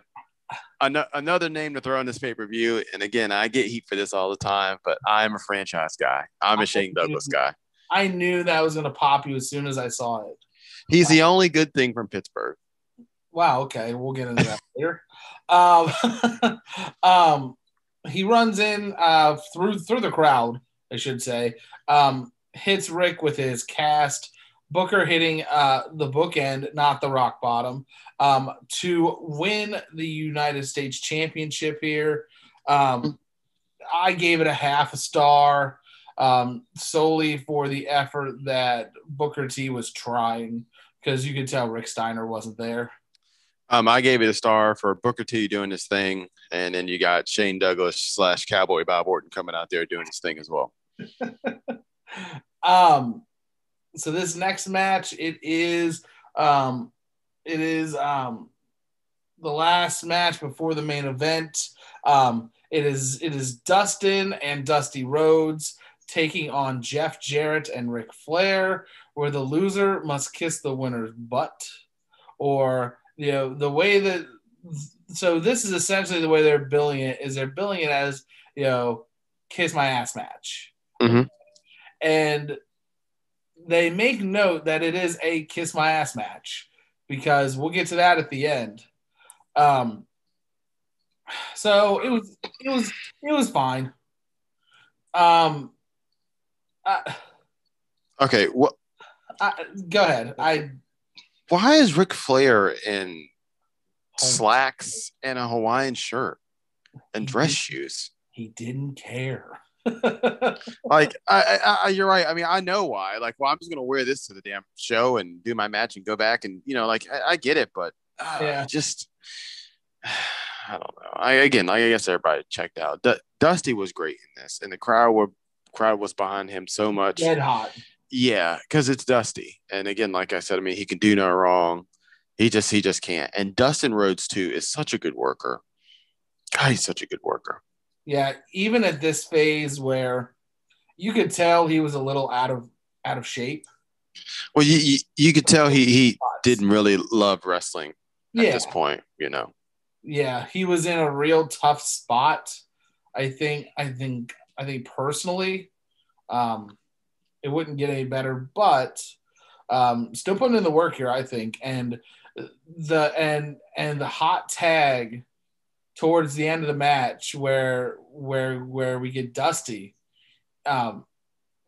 ano- another name to throw in this pay-per-view, and again, I get heat for this all the time, but I'm a franchise guy. I'm a Shane Douglas guy. I knew that was going to pop you as soon as I saw it He's the only good thing from Pittsburgh. Wow. Okay, we'll get into that later. Um, um, he runs in uh, through through the crowd, I should say. Um, hits Rick with his cast. Booker hitting uh, the bookend, not the rock bottom, um, to win the United States Championship here. Um, I gave it a half a star um, solely for the effort that Booker T was trying because you could tell Rick Steiner wasn't there. Um, I gave it a star for Booker T doing his thing, and then you got Shane Douglas slash Cowboy Bob Orton coming out there doing his thing as well. um so this next match it is um it is um the last match before the main event um it is it is Dustin and Dusty Rhodes taking on Jeff Jarrett and Ric Flair, where the loser must kiss the winner's butt, or you know the way that. So this is essentially the way they're billing it. Is they're billing it as you know, kiss my ass match, Mhm. And they make note that it is a kiss my ass match because we'll get to that at the end. Um, so it was it was it was fine. Um, I, Okay, what? Go ahead. I Why is Ric Flair in slacks and a Hawaiian shirt and dress shoes? he didn't care. Like, I, I, I, you're right. I mean, I know why. Like, well, I'm just gonna wear this to the damn show and do my match and go back and you know, like, I, I get it, but uh, Yeah. just I don't know. I again, I guess everybody checked out. Du- Dusty was great in this, and the crowd were crowd was behind him so much. Dead hot. Yeah, because it's Dusty, and again, like I said, I mean, he can do no wrong. He just he just can't. And Dustin Rhodes too is such a good worker. God, he's such a good worker. Yeah, even at this phase where you could tell he was a little out of out of shape. Well, you you, you could tell he he didn't really love wrestling at Yeah, this point. You know. yeah, he was in a real tough spot. I think. I think. I think personally, um, it wouldn't get any better, but um, still putting in the work here. I think, and the and and the hot tag towards the end of the match where where where we get Dusty. Um,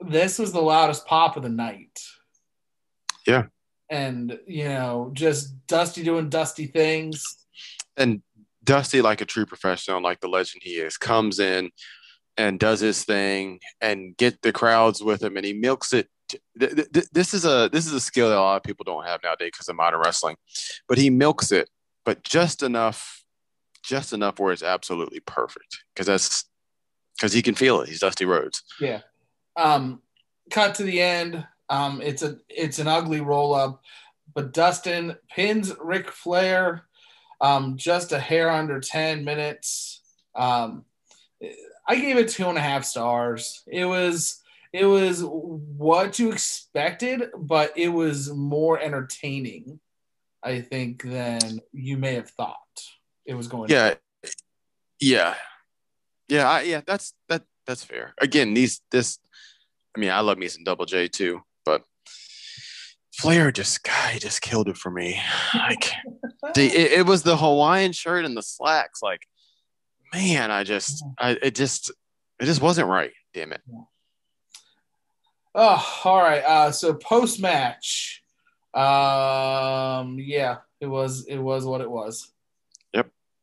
this was the loudest pop of the night. Yeah. And you know, just Dusty doing Dusty things. and Dusty, like a true professional, like the legend he is, comes in and does his thing and get the crowds with him, and he milks it. Th- th- th- This is a this is a skill that a lot of people don't have nowadays because of modern wrestling, but he milks it, but just enough, just enough where it's absolutely perfect because that's because he can feel it. He's Dusty Rhodes. Yeah. Um, cut to the end. Um, it's a it's an ugly roll up, but Dustin pins Ric Flair um, just a hair under 10 minutes. Um, I gave it two and a half stars. It was it was what you expected, but it was more entertaining, I think, than you may have thought it was going to Yeah, yeah, yeah, I, yeah. That's that. That's fair. Again, these this. I mean, I love me some Double J too, but Flair just guy just killed it for me. Like the it, it was the Hawaiian shirt and the slacks. Like, man, I just I it just it just wasn't right. Damn it. Oh, all right. Uh, so post match, um, yeah, it was it was what it was.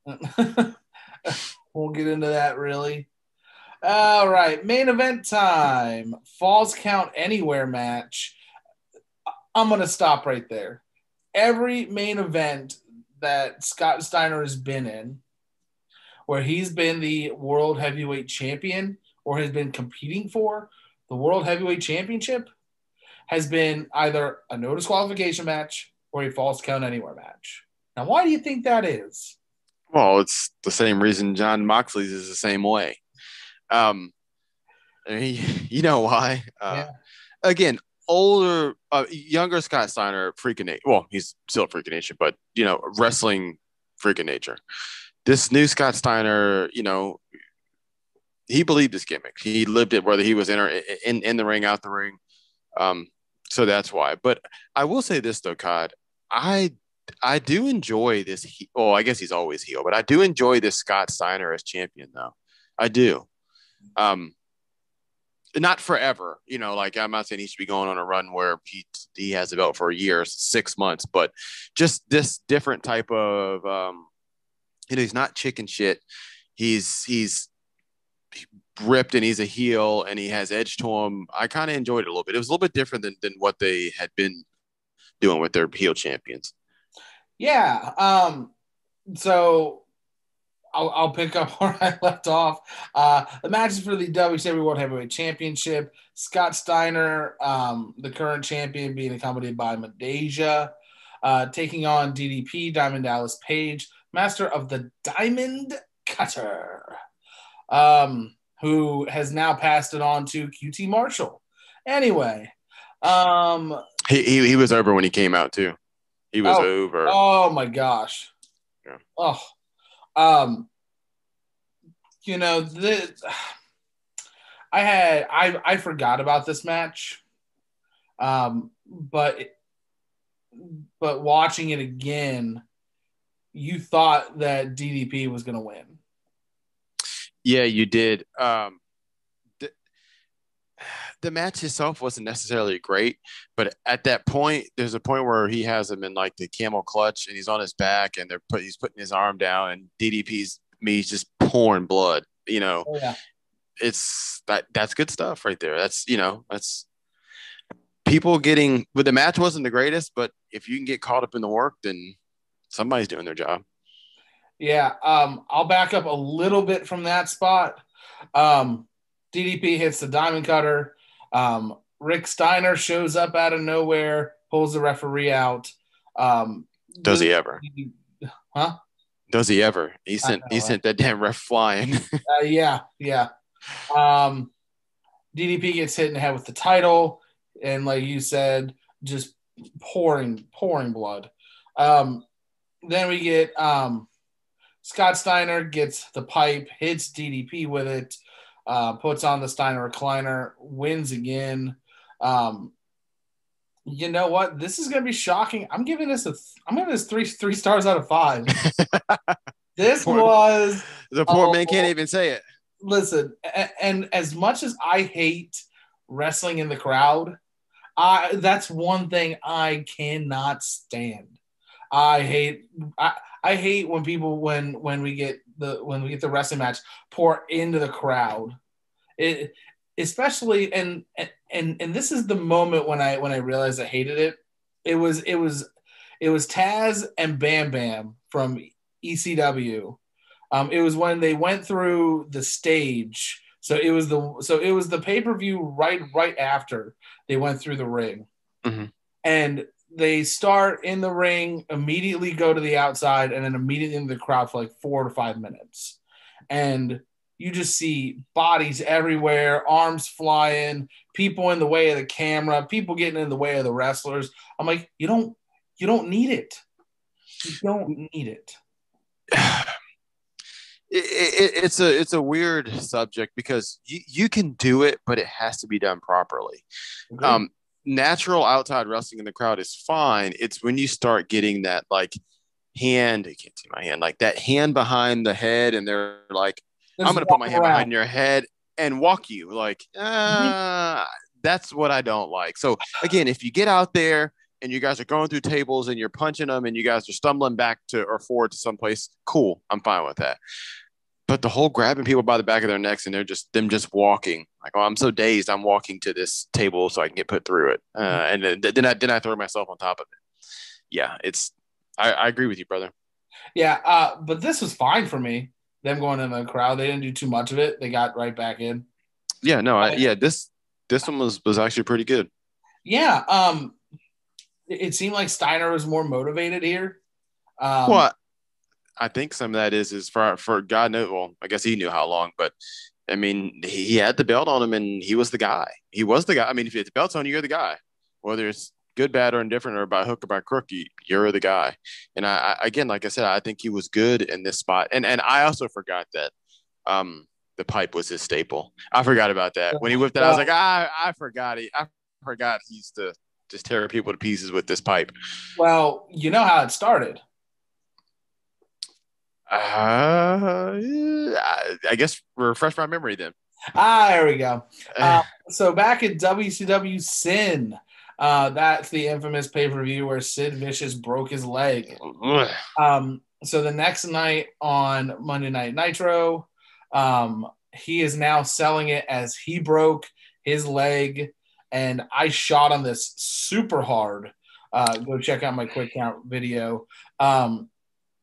Won't get into that really. All right, main event time. Falls count anywhere match. I'm gonna stop right there. Every main event that Scott Steiner has been in, where he's been the world heavyweight champion or has been competing for the World Heavyweight Championship has been either a no disqualification match or a falls count anywhere match. Now, why do you think that is? Well, it's the same reason Jon Moxley's is the same way. Um, you know why? Uh, Yeah. Again, older, uh, younger Scott Steiner, freaking nature. Well, he's still a freaking nature, but you know, wrestling freaking nature. This new Scott Steiner, you know, he believed his gimmick. He lived it, whether he was in or in in the ring, out the ring. Um, so that's why. But I will say this though, Codd, I I do enjoy this. He- oh, I guess he's always heel, but I do enjoy this Scott Steiner as champion, though. I do. Um, not forever, you know. Like I'm not saying he should be going on a run where he he has a belt for a year, six months, but just this different type of, um, you know, he's not chicken shit. He's he's ripped and he's a heel and he has edge to him. I kind of enjoyed it a little bit. It was a little bit different than than what they had been doing with their heel champions. Yeah. Um, so I'll, I'll pick up where I left off. Uh, the matches for the WCW World Heavyweight Championship. Scott Steiner, um, the current champion, being accompanied by Midajah, uh, taking on DDP, Diamond Dallas Page, master of the Diamond Cutter. um, who has now passed it on to QT Marshall. Anyway, um, He, he he was over when he came out too. He was Oh. over. oh my gosh. Yeah. Oh, um, you know, the, I had, I, I forgot about this match. Um, but, but watching it again, you thought that DDP was going to win. Yeah, you did. Um, the match itself wasn't necessarily great, but at that point, there's a point where he has him in like the camel clutch, and he's on his back, and they're put he's putting his arm down, and DDP's me he's just pouring blood. You know, Oh, yeah. it's that that's good stuff right there. That's you know that's people getting. But the match wasn't the greatest, but if you can get caught up in the work, then somebody's doing their job. Yeah, um, I'll back up a little bit from that spot. Um, DDP hits the diamond cutter. Um, Rick Steiner shows up out of nowhere, pulls the referee out. Um, Does he ever? Huh? Does he ever? He sent know, he right? sent that damn ref flying. Uh, yeah, yeah. Um, DDP gets hit in the head with the title, and like you said, just pouring, pouring blood. Um, then we get um, Scott Steiner gets the pipe, hits DDP with it, uh, puts on the Steiner recliner, wins again. Um, you know what? This is going to be shocking. I'm giving this a. Th- I'm giving this three three stars out of five. this Poor- was the poor man can't even say it. listen, a- and as much as I hate wrestling in the crowd, I that's one thing I cannot stand. I hate I, I hate when people when when we get the when we get the wrestling match pour into the crowd. It especially and and and this is the moment when I when I realized I hated it. It was it was it was Taz and Bam Bam from ECW. Um, it was when they went through the stage. So it was the so it was the pay per view right right after they went through the ring, Mhm. and they start in the ring, immediately go to the outside, and then immediately into the crowd for like four to five minutes, and you just see bodies everywhere, arms flying, people in the way of the camera, people getting in the way of the wrestlers. I'm like, you don't you don't need it. You don't need it. It, it, it's a it's a weird subject because you, you can do it, but it has to be done properly. Um, natural outside wrestling in the crowd is fine. It's when you start getting that like hand, you can't see my hand, like that hand behind the head, and they're like, I'm gonna put my hand around. behind your head and walk you. Like, uh, that's what I don't like. So again, if you get out there and you guys are going through tables and you're punching them and you guys are stumbling back to or forward to someplace, cool. I'm fine with that. But the whole grabbing people by the back of their necks and they're just them just walking like, oh, I'm so dazed. I'm walking to this table so I can get put through it, uh, and then, then I then I throw myself on top of it. Yeah, it's. I, I agree with you, brother. Yeah, uh, but this was fine for me. Them going in the crowd, they didn't do too much of it. They got right back in. Yeah, no, I, yeah. This this one was was actually pretty good. Yeah, um, it it seemed like Steiner was more motivated here. Um, well, I think some of that is is for for God knows. Well, I guess he knew how long, but I mean, he, he had the belt on him, and he was the guy. He was the guy. I mean, if the belt's on you, you're the guy. Whether it's good, bad, or indifferent, or by hook or by crook, you, you're the guy. And I, I again, like I said, I think he was good in this spot. And and I also forgot that um the pipe was his staple. I forgot about that when he whipped it. I was like, I I forgot he I forgot he used to just tear people to pieces with this pipe. Well, you know how it started. Uh, I, I guess refresh my memory then. Ah, there we go. Uh, so back at WCW Sin, uh, that's the infamous pay per view where Sid Vicious broke his leg. Um, so the next night on Monday Night Nitro, um, he is now selling it as he broke his leg, and I shot on this super hard. Uh, go check out my quick count video. Um,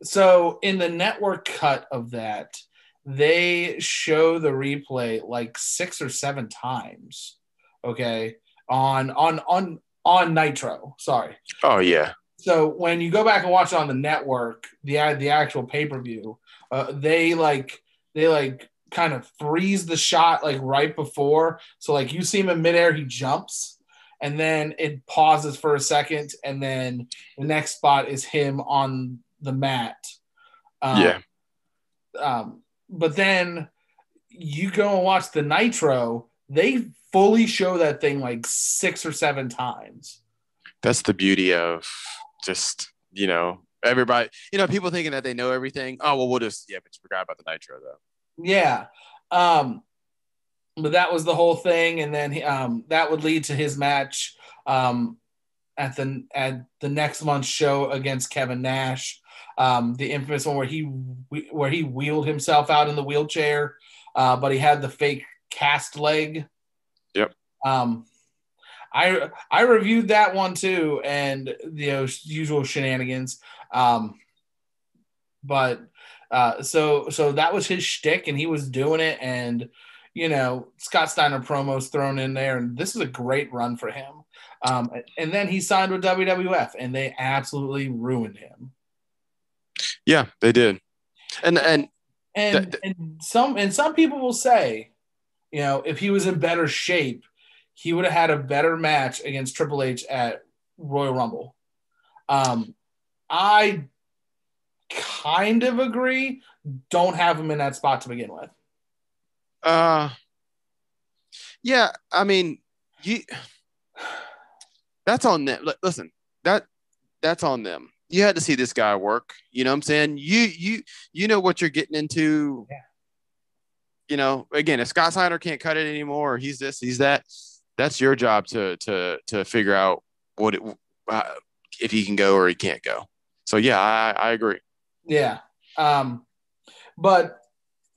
so in the network cut of that, they show the replay like six or seven times. Okay, on on on on Nitro. Sorry. oh yeah. So when you go back and watch it on the network, the the actual pay per view, uh, they like they like kind of freeze the shot like right before. So like you see him in midair, he jumps, and then it pauses for a second, and then the next spot is him on the mat. Um, yeah. Um, but then you go and watch the Nitro. They fully show that thing like six or seven times. That's the beauty of just you know everybody. You know, people thinking that they know everything. Oh well, we'll just yeah, but you forgot about the Nitro though. Yeah. Um, but that was the whole thing, and then um, that would lead to his match um, at the at the next month's show against Kevin Nash, um, the infamous one where he where he wheeled himself out in the wheelchair, uh, but he had the fake cast leg. Yep. Um, I I reviewed that one too, and you know usual shenanigans. Um, but uh, so so that was his shtick, and he was doing it. And you know, Scott Steiner promos thrown in there, and this is a great run for him. Um, and then he signed with WWF, and they absolutely ruined him. Yeah, they did. And and and, th- and some and some people will say, you know, if he was in better shape, he would have had a better match against Triple H at Royal Rumble. Um, I kind of agree. Don't have him in that spot to begin with. Uh, yeah. I mean, you. That's on them. Listen, that that's on them. You had to see this guy work. You know what I'm saying? You you you know what you're getting into. Yeah. You know, again, if Scott Steiner can't cut it anymore, or he's this, he's that. That's your job to to to figure out what it, uh, if he can go or he can't go. So yeah, I, I agree. Yeah. Um, but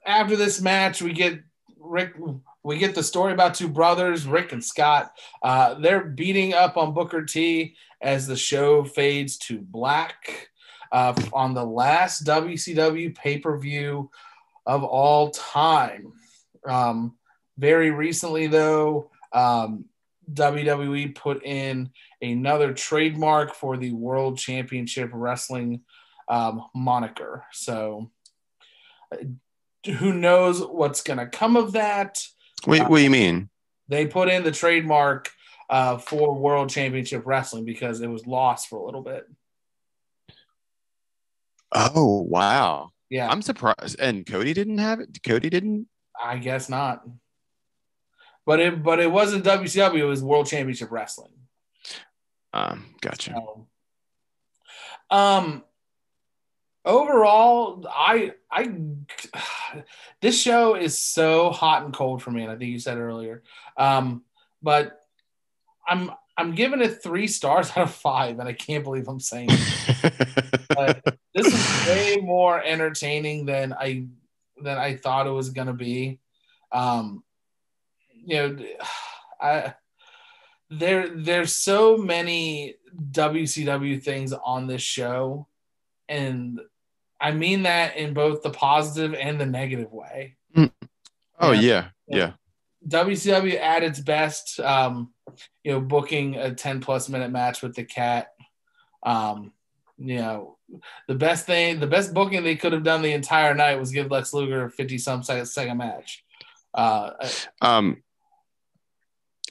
after this match, we get Rick. We get the story about two brothers, Rick and Scott. Uh, they're beating up on Booker T as the show fades to black uh, on the last WCW pay per view of all time. Um, very recently, though, um, WWE put in another trademark for the World Championship Wrestling um, moniker. So who knows what's going to come of that? Wait, uh, what do you mean? They put in the trademark uh, for World Championship Wrestling because it was lost for a little bit. Oh wow! Yeah, I'm surprised. And Cody didn't have it. Cody didn't. I guess not. But it but it wasn't WCW. It was World Championship Wrestling. Um, gotcha. So, um, overall, I I this show is so hot and cold for me, and I think you said earlier. Um, but I'm I'm giving it three stars out of five, and I can't believe I'm saying this is way more entertaining than I than I thought it was gonna be. Um, you know, I there there's so many WCW things on this show, and I mean that in both the positive and the negative way. Mm. Oh and, yeah, yeah. WCW at its best, um, you know, booking a 10 plus minute match with the cat. Um, you know, the best thing, the best booking they could have done the entire night was give Lex Luger a 50 some second match. Uh, um,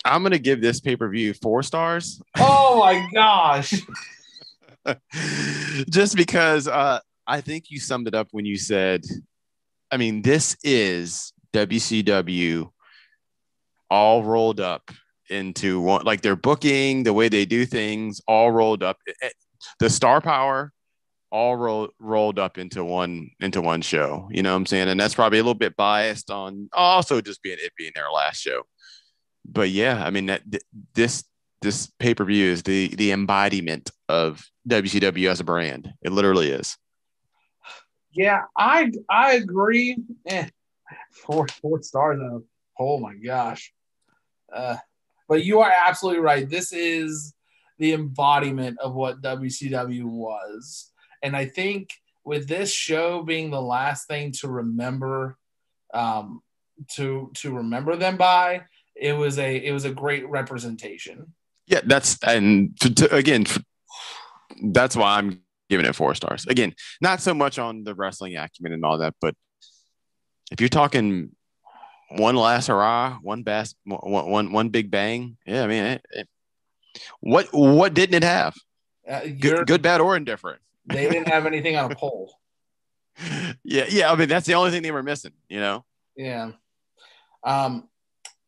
I'm gonna give this pay per view four stars. Oh my gosh! Just because uh, I think you summed it up when you said, I mean, this is WCW all rolled up into one, like their booking, the way they do things, all rolled up. The star power, all rolled rolled up into one into one show. You know what I'm saying? And that's probably a little bit biased on also just being it being their last show. But yeah, I mean that this this pay per view is the the embodiment of WCW as a brand. It literally is. Yeah, I I agree. Eh, four four stars. Though. Oh my gosh. Uh, but you are absolutely right. This is the embodiment of what WCW was, and I think with this show being the last thing to remember, um, to to remember them by, it was a it was a great representation. Yeah, that's and to, to, again, that's why I'm giving it four stars. Again, not so much on the wrestling acumen and all that, but if you're talking one last hurrah, one best, one, one, one big bang, yeah, I mean, it, it, what what didn't it have? Uh, Good, good, bad, or indifferent. They didn't have anything on a pole. yeah, yeah. I mean, that's the only thing they were missing. You know. Yeah. Um,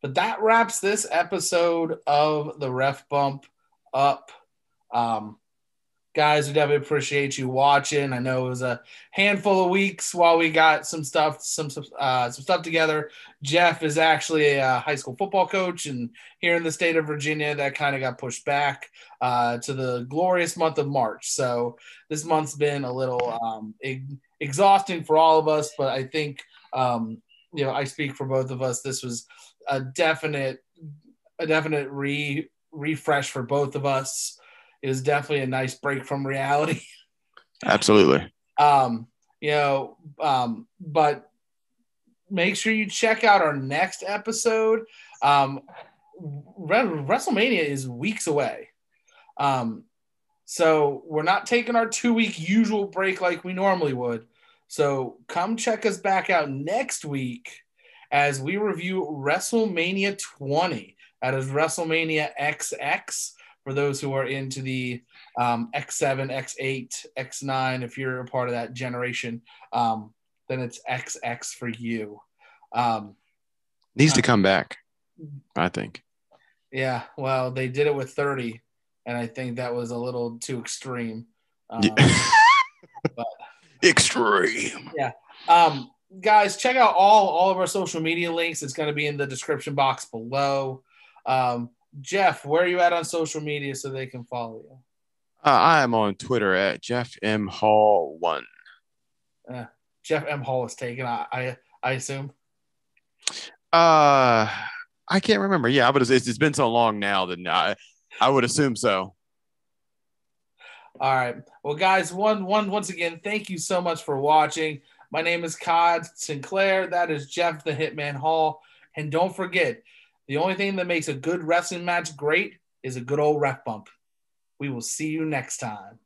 but that wraps this episode of the Ref Bump up. Um, guys, we definitely appreciate you watching. I know it was a handful of weeks while we got some stuff, some uh, some stuff together. Jeff is actually a high school football coach, and here in the state of Virginia, that kind of got pushed back uh, to the glorious month of March. So this month's been a little um, exhausting for all of us, but I think um, you know I speak for both of us. This was a definite, a definite re refresh for both of us it was definitely a nice break from reality. Absolutely. um, you know, um, but make sure you check out our next episode. Um, WrestleMania is weeks away. Um, so we're not taking our two week usual break like we normally would. So come check us back out next week as we review WrestleMania 20. That is WrestleMania XX for those who are into the um, X7, X8, X9, if you're a part of that generation, um, then it's XX for you. Um, Needs to come back, I think. Yeah, well, they did it with 30, and I think that was a little too extreme. Um, but, extreme. Yeah. Um, guys, check out all all of our social media links. It's going to be in the description box below. Um, Jeff, where are you at on social media so they can follow you? Uh, I am on Twitter at Jeff M Hall one. Uh, Jeff M Hall is taken. I, I I assume. Uh, I can't remember. Yeah, but it's, it's been so long now that I I would assume so. All right. Well, guys, one one once again, thank you so much for watching. My name is Codd Sinclair. That is Jeff the Hitman Hall. And don't forget, the only thing that makes a good wrestling match great is a good old ref bump. We will see you next time.